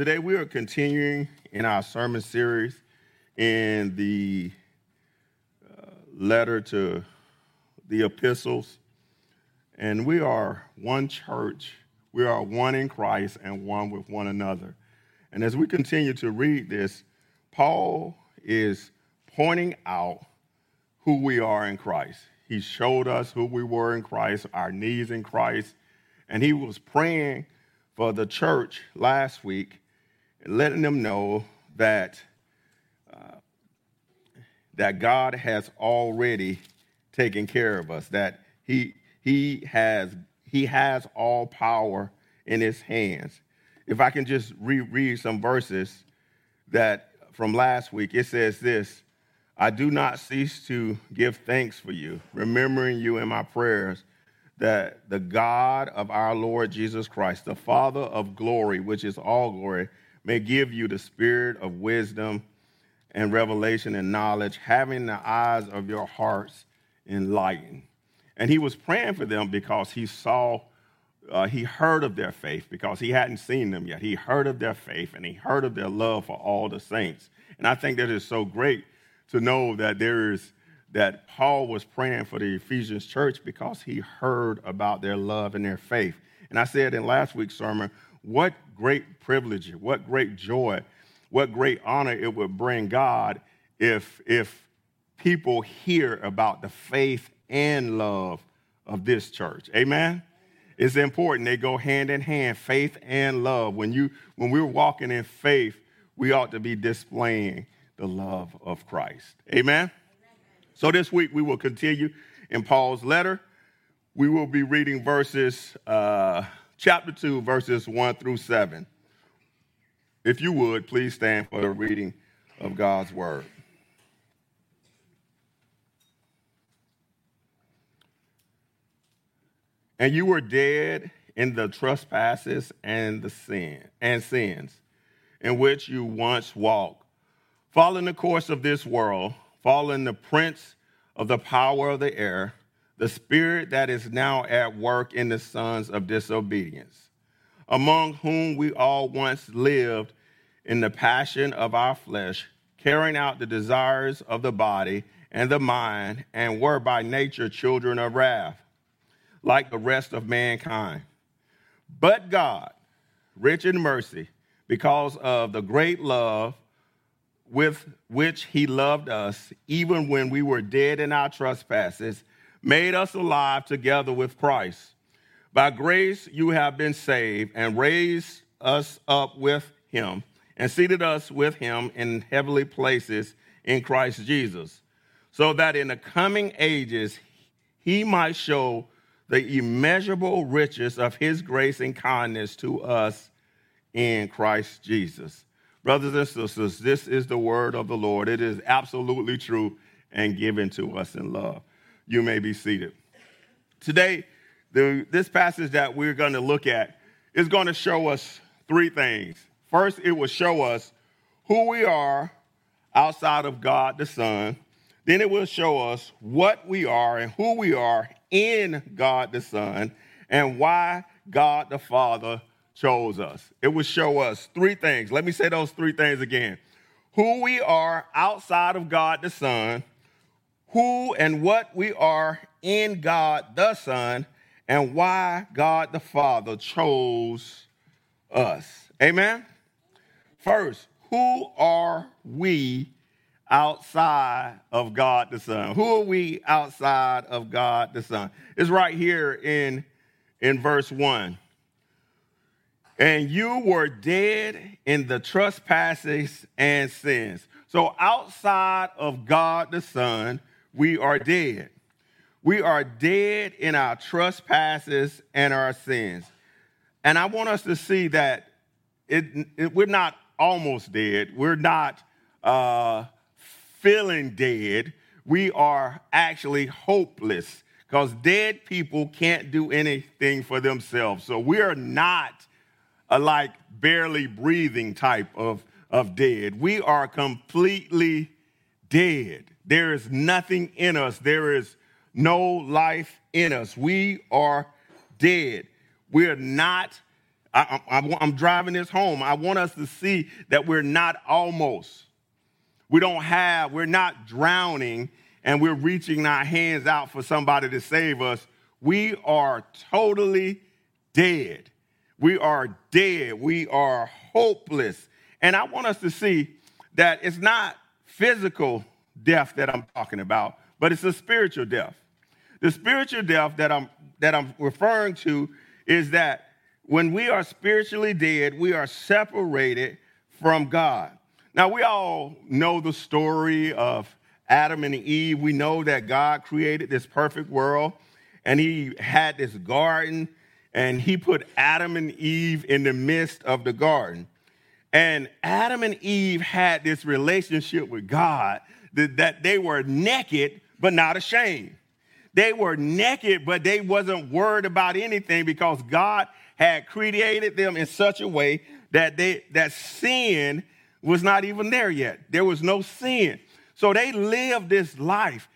Today we are continuing in our sermon series in the uh, letter to the Ephesians. And we are one church. We are one in Christ and one with one another. And as we continue to read this, Paul is pointing out who we are in Christ. He showed us who we were in Christ, our needs in Christ, and he was praying for the church last week letting them know that uh, that God has already taken care of us. That He He has He has all power in His hands. If I can just reread some verses that from last week, it says this. I do not cease to give thanks for you, remembering you in my prayers, that the God of our Lord Jesus Christ, the Father of glory, which is all glory, may give you the spirit of wisdom and revelation and knowledge, having the eyes of your hearts enlightened. And he was praying for them because he saw, uh, he heard of their faith, because he hadn't seen them yet. He heard of their faith and he heard of their love for all the saints. And I think that is so great to know that there is that Paul was praying for the Ephesians church because he heard about their love and their faith. And I said in last week's sermon, what great privilege, what great joy, what great honor it would bring God if, if people hear about the faith and love of this church. Amen? It's important. They go hand in hand, faith and love. When, you, when we're walking in faith, we ought to be displaying the love of Christ. Amen? So this week we will continue in Paul's letter. We will be reading verses uh, chapter 2, verses 1 through 7. If you would, please stand for the reading of God's word. And you were dead in the trespasses and the sin and sins in which you once walked, following the course of this world, following the prince of the power of the air the spirit that is now at work in the sons of disobedience, among whom we all once lived in the passion of our flesh, carrying out the desires of the body and the mind, and were by nature children of wrath, like the rest of mankind. But God, rich in mercy, because of the great love with which he loved us, even when we were dead in our trespasses, made us alive together with Christ. By grace you have been saved and raised us up with him and seated us with him in heavenly places in Christ Jesus, so that in the coming ages he might show the immeasurable riches of his grace and kindness to us in Christ Jesus. Brothers and sisters, this is the word of the Lord. It is absolutely true and given to us in love. You may be seated. Today, the, this passage that we're going to look at is going to show us three things. First, it will show us who we are outside of God the Son. Then it will show us what we are and who we are in God the Son and why God the Father chose us. It will show us three things. Let me say those three things again. Who we are outside of God the Son, who and what we are in God the Son and why God the Father chose us. Amen? First, who are we outside of God the Son? Who are we outside of God the Son? It's right here in, in verse 1. And you were dead in the trespasses and sins. So outside of God the Son, we are dead. We are dead in our trespasses and our sins. And I want us to see that it, it, we're not almost dead. We're not uh, feeling dead. We are actually hopeless because dead people can't do anything for themselves. So we are not a like barely breathing type of, of dead. We are completely dead. There is nothing in us. There is no life in us. We are dead. We're not, I, am driving this home. I want us to see that we're not almost. We don't have, we're not drowning and we're reaching our hands out for somebody to save us. We are totally dead. We are dead. We are hopeless. And I want us to see that it's not physical death that I'm talking about, but it's a spiritual death. The spiritual death that I'm that I'm referring to is that when we are spiritually dead, we are separated from God. Now we all know the story of Adam and Eve. We know that God created this perfect world and he had this garden and he put Adam and Eve in the midst of the garden. And Adam and Eve had this relationship with God that, they were naked but not ashamed. They were naked, but they wasn't worried about anything because God had created them in such a way that they that sin was not even there yet. There was no sin. So they lived this life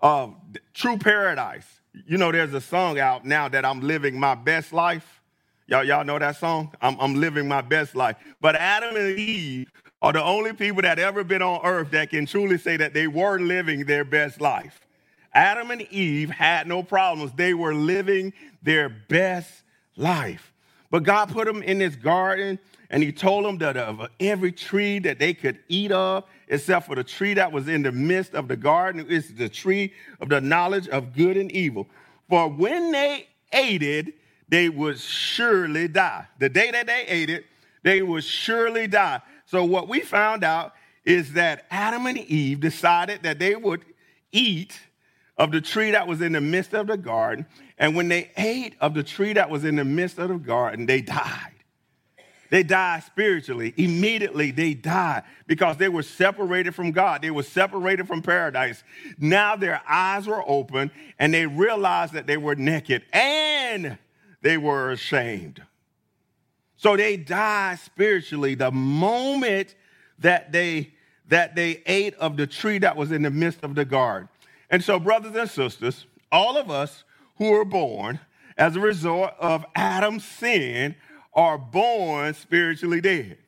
of true paradise. You know, there's a song out now that I'm living my best life. Y'all, y'all know that song? I'm, I'm living my best life. But Adam and Eve are the only people that ever been on earth that can truly say that they were living their best life. Adam and Eve had no problems. They were living their best life. But God put them in this garden and he told them that of every tree that they could eat of, except for the tree that was in the midst of the garden, is the tree of the knowledge of good and evil. For when they ate it, they would surely die. The day that they ate it, they would surely die. So, what we found out is that Adam and Eve decided that they would eat of the tree that was in the midst of the garden. And when they ate of the tree that was in the midst of the garden, they died. They died spiritually. Immediately they died because they were separated from God. They were separated from paradise. Now their eyes were open and they realized that they were naked and they were ashamed. So they died spiritually the moment that they that they ate of the tree that was in the midst of the garden. And so, brothers and sisters, all of us who are born as a result of Adam's sin are born spiritually dead.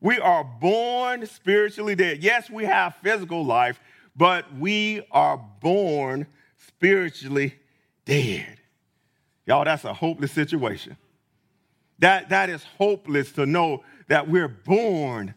We are born spiritually dead. Yes, we have physical life, but we are born spiritually dead. Y'all, that's a hopeless situation. That, that is hopeless to know that we're born.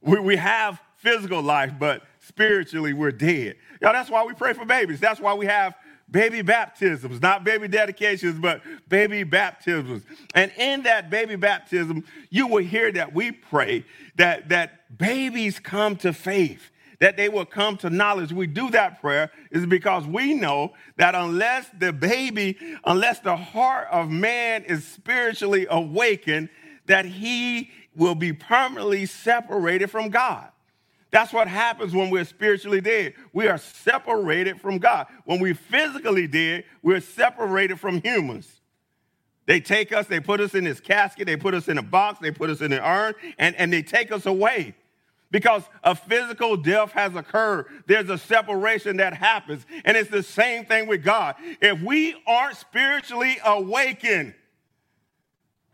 We, we have physical life, but spiritually we're dead. Y'all, that's why we pray for babies. That's why we have baby baptisms, not baby dedications, but baby baptisms. And in that baby baptism, you will hear that we pray that, that babies come to faith, that they will come to knowledge. We do that prayer is because we know that unless the baby, unless the heart of man is spiritually awakened, that he will be permanently separated from God. That's what happens when we're spiritually dead. We are separated from God. When we're physically dead, we're separated from humans. They take us, they put us in this casket, they put us in a box, they put us in an urn, and, and they take us away. Because a physical death has occurred. There's a separation that happens. And it's the same thing with God. If we aren't spiritually awakened,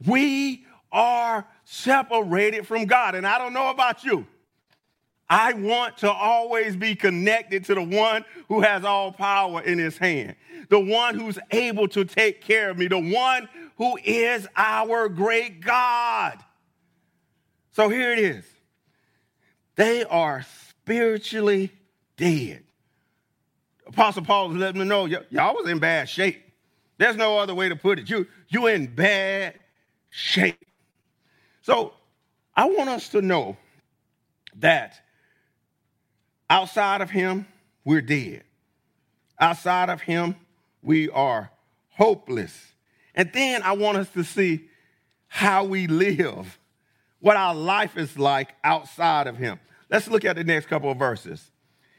we are separated from God. And I don't know about you. I want to always be connected to the one who has all power in his hand, the one who's able to take care of me, the one who is our great God. So here it is. They are spiritually dead. Apostle Paul is letting me know y- y'all was in bad shape. There's no other way to put it. You you in bad shape. So I want us to know that Outside of him, we're dead. Outside of him, we are hopeless. And then I want us to see how we live, what our life is like outside of Him. Let's look at the next couple of verses.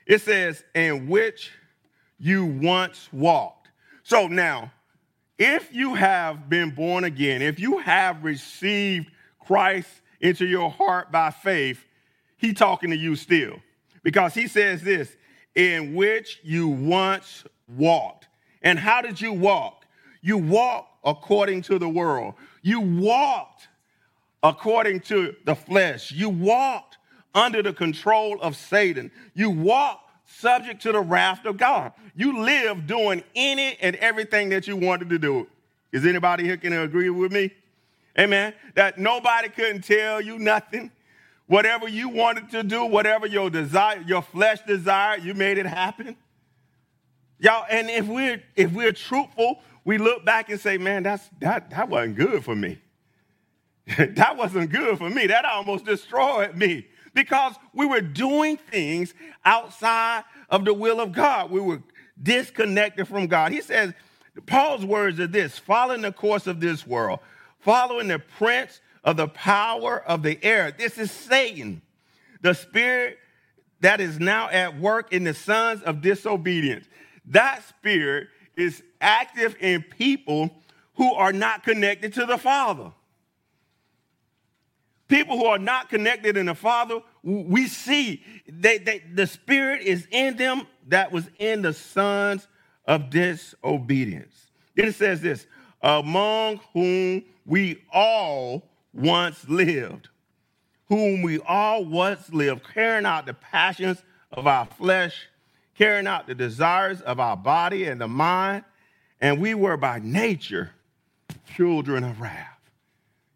It says, In which you once walked. So now, if you have been born again, if you have received Christ into your heart by faith, He talking to you still. Because He says this, in which you once walked. And how did you walk? You walked according to the world. You walked according to the flesh. You walked under the control of Satan. You walk subject to the wrath of God. You live doing any and everything that you wanted to do. Is anybody here can agree with me? Amen. That nobody couldn't tell you nothing. Whatever you wanted to do, whatever your desire, your flesh desired, you made it happen. Y'all, and if we're if we're truthful, we look back and say, man, that's that that wasn't good for me. that wasn't good for me. That almost destroyed me because we were doing things outside of the will of God. We were disconnected from God. He says, Paul's words are this following the course of this world, following the prince of the power of the air. This is Satan, the spirit that is now at work in the sons of disobedience. That spirit is active in people who are not connected to the Father. People who are not connected in the Father, we see they, the Spirit is in them that was in the sons of disobedience. Then it says this among whom we all once lived, whom we all once lived, carrying out the passions of our flesh, carrying out the desires of our body and the mind, and we were by nature children of wrath.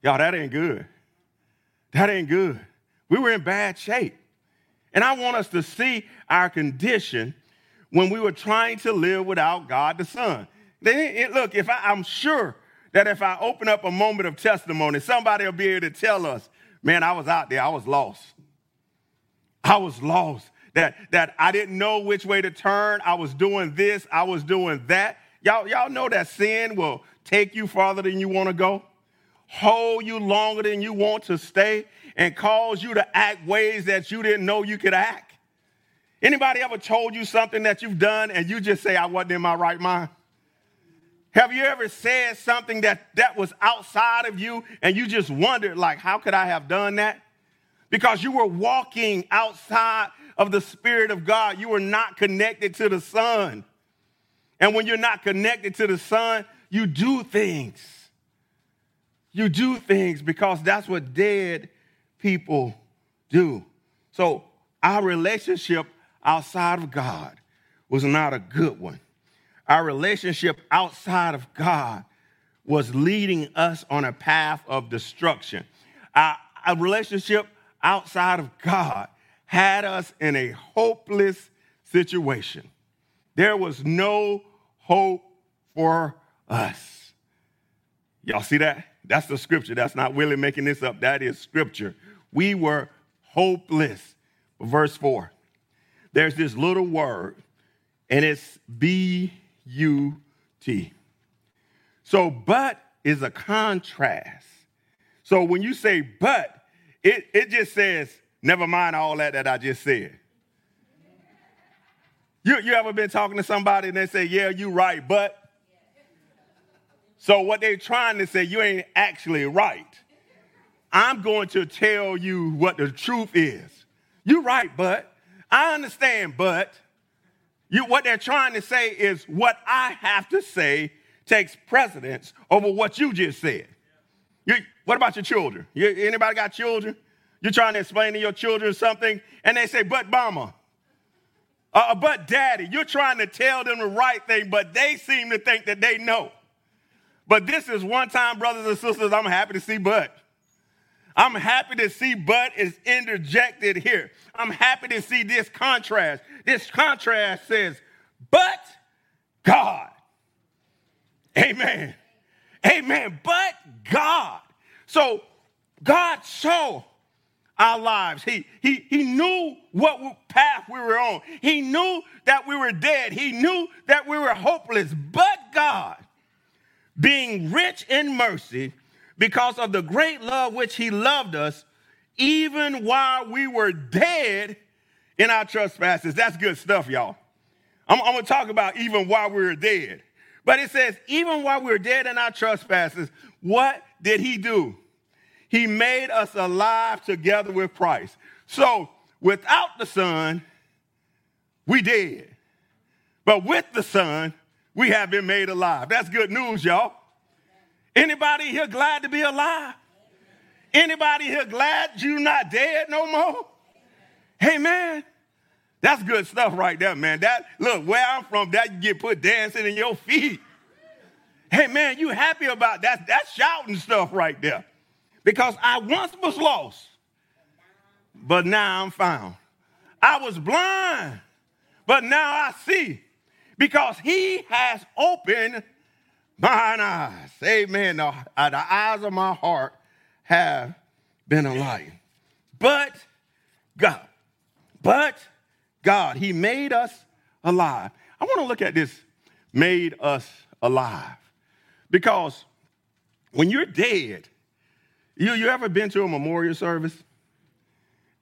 Y'all, that ain't good. That ain't good. We were in bad shape. And I want us to see our condition when we were trying to live without God the Son. Look, if I, I'm sure that if I open up a moment of testimony, somebody will be able to tell us, man, I was out there, I was lost. I was lost. That, that I didn't know which way to turn. I was doing this, I was doing that. Y'all, y'all know that sin will take you farther than you want to go, hold you longer than you want to stay, and cause you to act ways that you didn't know you could act. Anybody ever told you something that you've done and you just say, I wasn't in my right mind? Have you ever said something that, that was outside of you and you just wondered, like, how could I have done that? Because you were walking outside of the Spirit of God. You were not connected to the Son. And when you're not connected to the Son, you do things. You do things because that's what dead people do. So our relationship outside of God was not a good one our relationship outside of God was leading us on a path of destruction. Our, our, relationship outside of God had us in a hopeless situation. There was no hope for us. Y'all see that? That's the scripture. That's not Willie making this up. That is scripture. We were hopeless. Verse 4. There's this little word, and it's be U T. So, but is a contrast. So when you say but, it, it just says, never mind all that that I just said. You, you ever been talking to somebody and they say, yeah, you right, but? So what they're trying to say, you ain't actually right. I'm going to tell you what the truth is. You're right, but I understand, but you, what they're trying to say is what I have to say takes precedence over what you just said. You, what about your children? You, anybody got children? You're trying to explain to your children something, and they say, but mama, uh, but daddy. You're trying to tell them the right thing, but they seem to think that they know. But this is one time, brothers and sisters, I'm happy to see but. I'm happy to see but is interjected here. I'm happy to see this contrast. This contrast says, but God. Amen. Amen. But God. So God saw our lives. He, he, he knew what path we were on. He knew that we were dead. He knew that we were hopeless. But God, being rich in mercy, because of the great love which he loved us, even while we were dead in our trespasses. That's good stuff, y'all. I'm, I'm to talk about even while we were dead. But it says, even while we were dead in our trespasses, what did he do? He made us alive together with Christ. So without the Son, we dead. But with the Son, we have been made alive. That's good news, y'all. Anybody here glad to be alive? Anybody here glad you're not dead no more? Hey man, that's good stuff right there, man. That look where I'm from, that you get put dancing in your feet. Hey man, you happy about that? That's shouting stuff right there. Because I once was lost, but now I'm found. I was blind, but now I see. Because he has opened mine eyes. Amen. The, uh, the eyes of my heart have been enlightened. But God, but God, He made us alive. I want to look at this made us alive because when you're dead, you, you ever been to a memorial service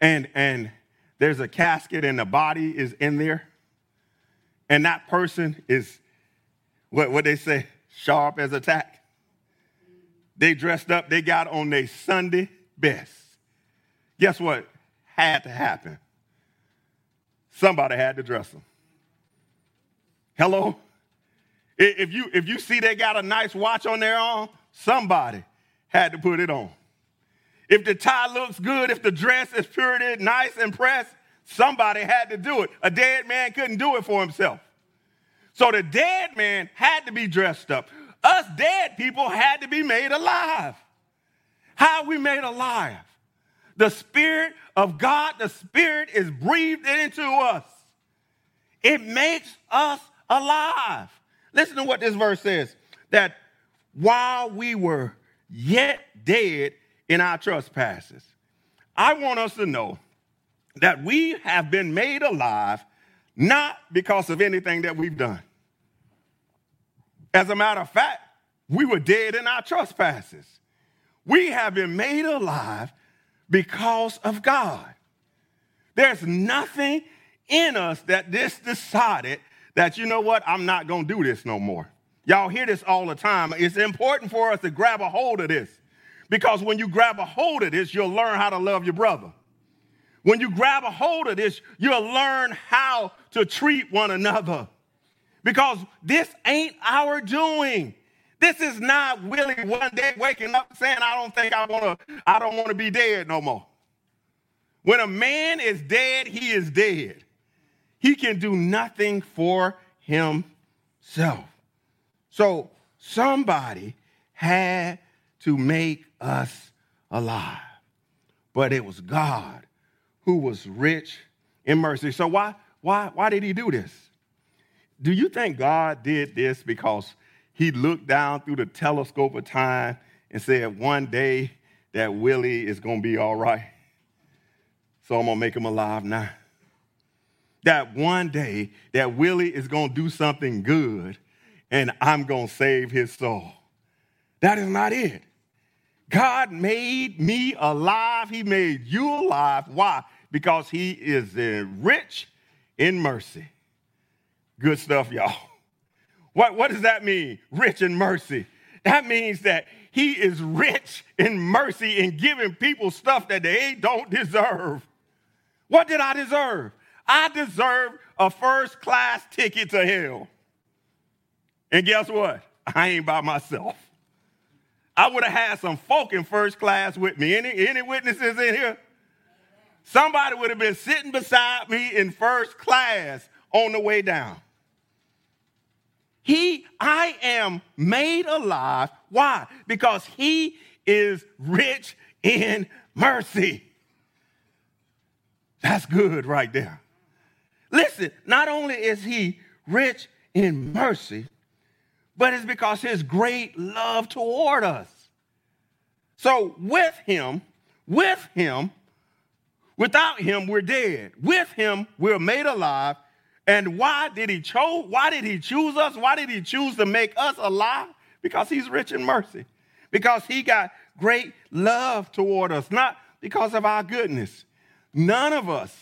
and, and there's a casket and the body is in there and that person is what, what they say sharp as a tack. They dressed up, they got on their Sunday best. Guess what had to happen? Somebody had to dress them. Hello? If you, if you see they got a nice watch on their arm, somebody had to put it on. If the tie looks good, if the dress is pretty, nice and pressed, somebody had to do it. A dead man couldn't do it for himself. So the dead man had to be dressed up. Us dead people had to be made alive. How we made alive? The Spirit of God, the Spirit is breathed into us. It makes us alive. Listen to what this verse says that while we were yet dead in our trespasses, I want us to know that we have been made alive not because of anything that we've done. As a matter of fact, we were dead in our trespasses. We have been made alive because of God. There's nothing in us that this decided that, you know what, I'm not going to do this no more. Y'all hear this all the time. It's important for us to grab a hold of this because when you grab a hold of this, you'll learn how to love your brother. When you grab a hold of this, you'll learn how to treat one another because this ain't our doing. This is not Willie one day waking up saying, I don't think I want to, I don't want to be dead no more. When a man is dead, he is dead. He can do nothing for himself. So somebody had to make us alive. But it was God who was rich in mercy. So why, why, why did he do this? Do you think God did this because he looked down through the telescope of time and said, one day that Willie is going to be all right? So I'm going to make him alive now. That one day that Willie is going to do something good and I'm going to save his soul. That is not it. God made me alive. He made you alive. Why? Because he is rich in mercy. Good stuff, y'all. What, what does that mean? Rich in mercy. That means that he is rich in mercy in giving people stuff that they don't deserve. What did I deserve? I deserve a first class ticket to hell. And guess what? I ain't by myself. I would have had some folk in first class with me. Any, any witnesses in here? Somebody would have been sitting beside me in first class on the way down. He, I am made alive. Why? Because he is rich in mercy. That's good right there. Listen, not only is he rich in mercy, but it's because his great love toward us. So with him, with him, without him, we're dead. With him, we're made alive. And why did he choose? Why did he choose us? Why did he choose to make us alive? Because he's rich in mercy. Because he got great love toward us, not because of our goodness. None of us,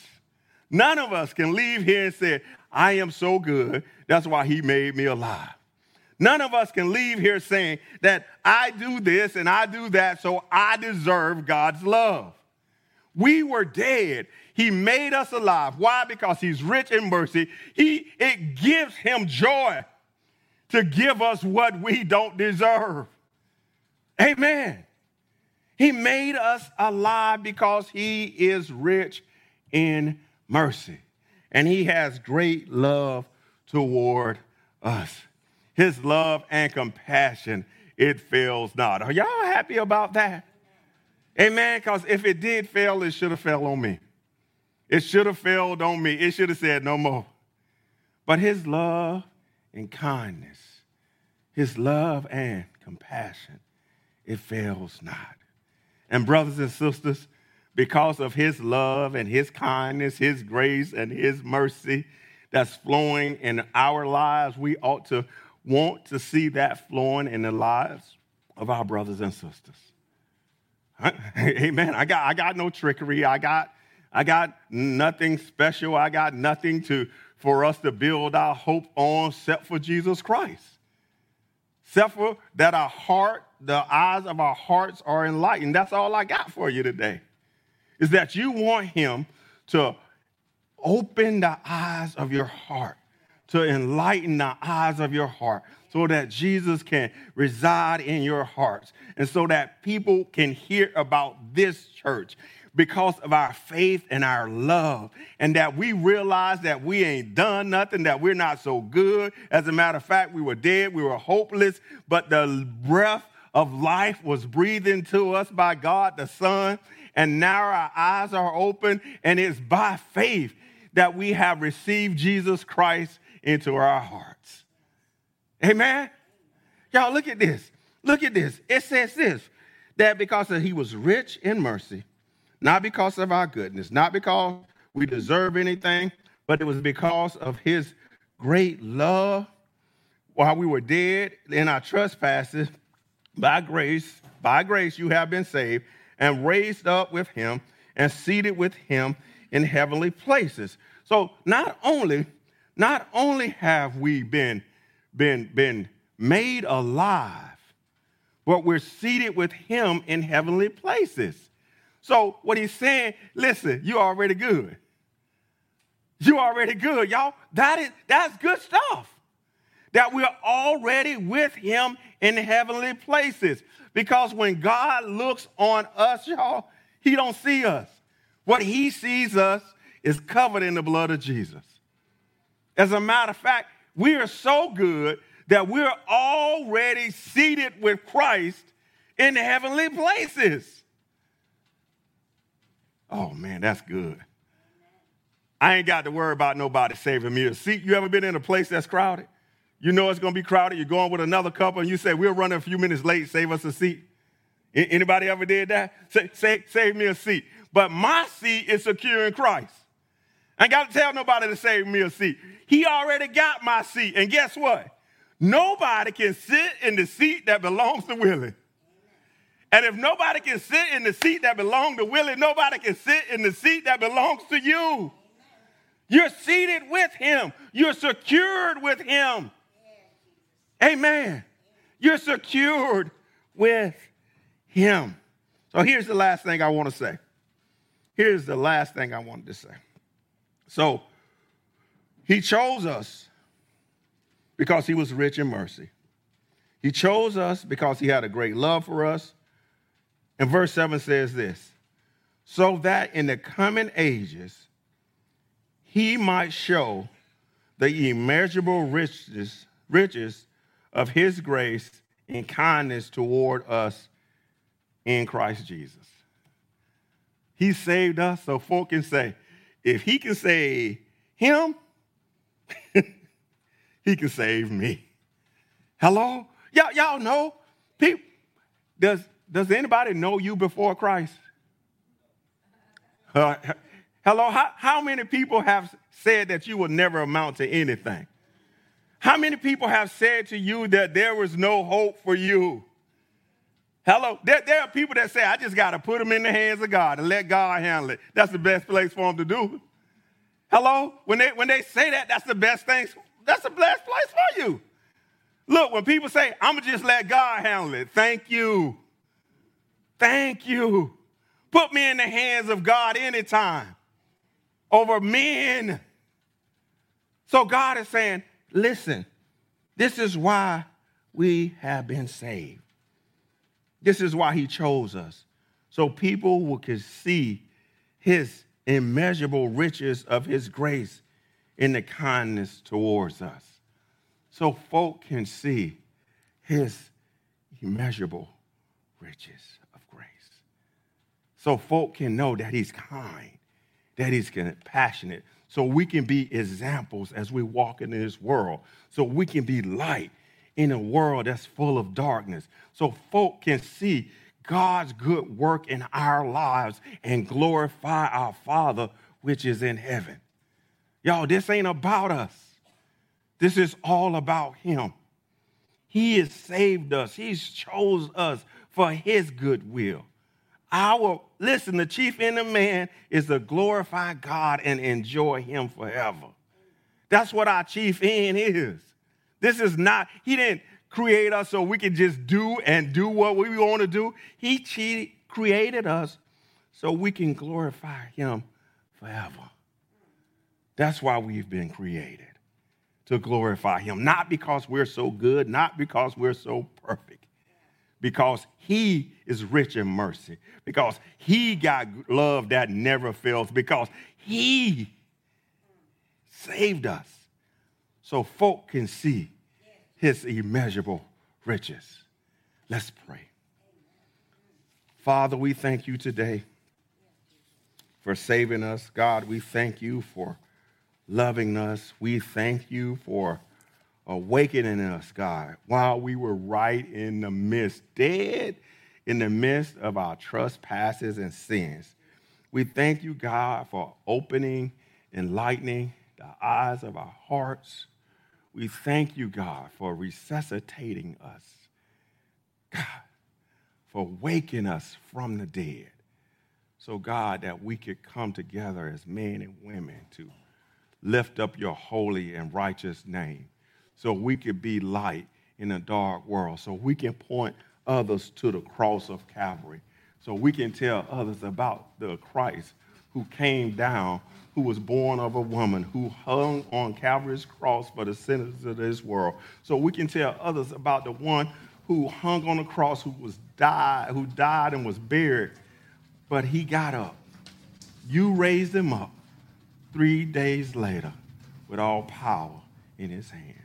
none of us can leave here and say, I am so good. That's why he made me alive. None of us can leave here saying that I do this and I do that, so I deserve God's love. We were dead. He made us alive. Why? Because he's rich in mercy. He, it gives him joy to give us what we don't deserve. Amen. He made us alive because he is rich in mercy. And he has great love toward us his love and compassion, it fails not. Are y'all happy about that? Amen. Because if it did fail, it should have fell on me. It should have failed on me. It should have said no more. But his love and kindness, his love and compassion, it fails not. And brothers and sisters, because of his love and his kindness, his grace and his mercy that's flowing in our lives, we ought to want to see that flowing in the lives of our brothers and sisters. Amen. I got, I got no trickery. I got, I got nothing special. I got nothing to, for us to build our hope on except for Jesus Christ. Except for that our heart, the eyes of our hearts are enlightened. That's all I got for you today. Is that you want him to open the eyes of your heart to enlighten the eyes of your heart so that Jesus can reside in your hearts and so that people can hear about this church because of our faith and our love, and that we realize that we ain't done nothing, that we're not so good. As a matter of fact, we were dead, we were hopeless, but the breath of life was breathed into us by God the Son, and now our eyes are open, and it's by faith that we have received Jesus Christ into our hearts. Amen. Y'all, look at this. Look at this. It says this that because he was rich in mercy, not because of our goodness, not because we deserve anything, but it was because of his great love while we were dead in our trespasses. By grace, by grace, you have been saved and raised up with him and seated with him in heavenly places. So, not only not only have we been, been, been made alive, but we're seated with him in heavenly places. So what he's saying, listen, you already good. You already good, y'all. That is that's good stuff. That we're already with him in heavenly places. Because when God looks on us, y'all, he don't see us. What he sees us is covered in the blood of Jesus. As a matter of fact, we are so good that we're already seated with Christ in the heavenly places. Oh man, that's good. I ain't got to worry about nobody saving me a seat. You ever been in a place that's crowded? You know it's going to be crowded. You're going with another couple, and you say, "We're running a few minutes late. Save us a seat." Anybody ever did that? Say, say, save me a seat. But my seat is secure in Christ. I got to tell nobody to save me a seat. He already got my seat. And guess what? Nobody can sit in the seat that belongs to Willie. And if nobody can sit in the seat that belongs to Willie, nobody can sit in the seat that belongs to you. You're seated with him. You're secured with him. Amen. You're secured with him. So here's the last thing I want to say. Here's the last thing I wanted to say. So he chose us because he was rich in mercy. He chose us because he had a great love for us. And verse 7 says this so that in the coming ages he might show the immeasurable riches, riches of his grace and kindness toward us in Christ Jesus. He saved us so folk can say, if he can save him, he can save me. Hello? Y'all, y'all know? People, does, does anybody know you before Christ? Uh, Hello, how, how many people have said that you will never amount to anything? How many people have said to you that there was no hope for you? Hello, there, there are people that say, I just got to put them in the hands of God and let God handle it. That's the best place for them to do. Hello, when they, when they say that, that's the best thing. That's the best place for you. Look, when people say, I'm going to just let God handle it, thank you. Thank you. Put me in the hands of God anytime over men. So God is saying, listen, this is why we have been saved. This is why he chose us. So people will can see his immeasurable riches of his grace in the kindness towards us. So folk can see his immeasurable riches of grace. So folk can know that he's kind, that he's compassionate. So we can be examples as we walk into this world. So we can be light in a world that's full of darkness. So folk can see God's good work in our lives and glorify our Father which is in heaven. Y'all, this ain't about us. This is all about Him. He has saved us. He's chose us for His good will. Our listen, the chief end of man is to glorify God and enjoy Him forever. That's what our chief end is. This is not, He didn't create us so we can just do and do what we want to do. He created us so we can glorify Him forever. That's why we've been created to glorify Him, not because we're so good, not because we're so perfect, because He is rich in mercy, because He got love that never fails, because He saved us so folk can see his immeasurable riches. Let's pray. Father, we thank you today for saving us. God, we thank you for loving us. We thank you for awakening us, God, while we were right in the midst, dead in the midst of our trespasses and sins. We thank you, God, for opening, enlightening the eyes of our hearts we thank you, God, for resuscitating us. God, for waking us from the dead. So, God, that we could come together as men and women to lift up your holy and righteous name. So we could be light in a dark world. So we can point others to the cross of Calvary. So we can tell others about the Christ who came down who was born of a woman, who hung on Calvary's cross for the sinners of this world. So we can tell others about the one who hung on the cross, who was died, who died and was buried, but he got up. You raised him up three days later with all power in his hand.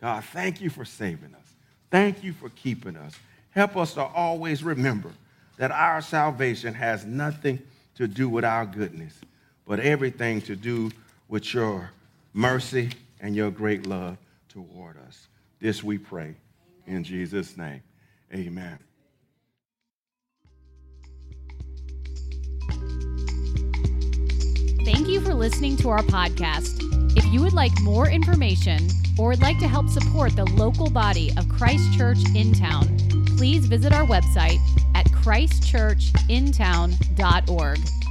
God, thank you for saving us. Thank you for keeping us. Help us to always remember that our salvation has nothing to do with our goodness but everything to do with your mercy and your great love toward us. This we pray in Jesus' name. Amen. Thank you for listening to our podcast. If you would like more information or would like to help support the local body of Christ Church in town, please visit our website at christchurchintown.org.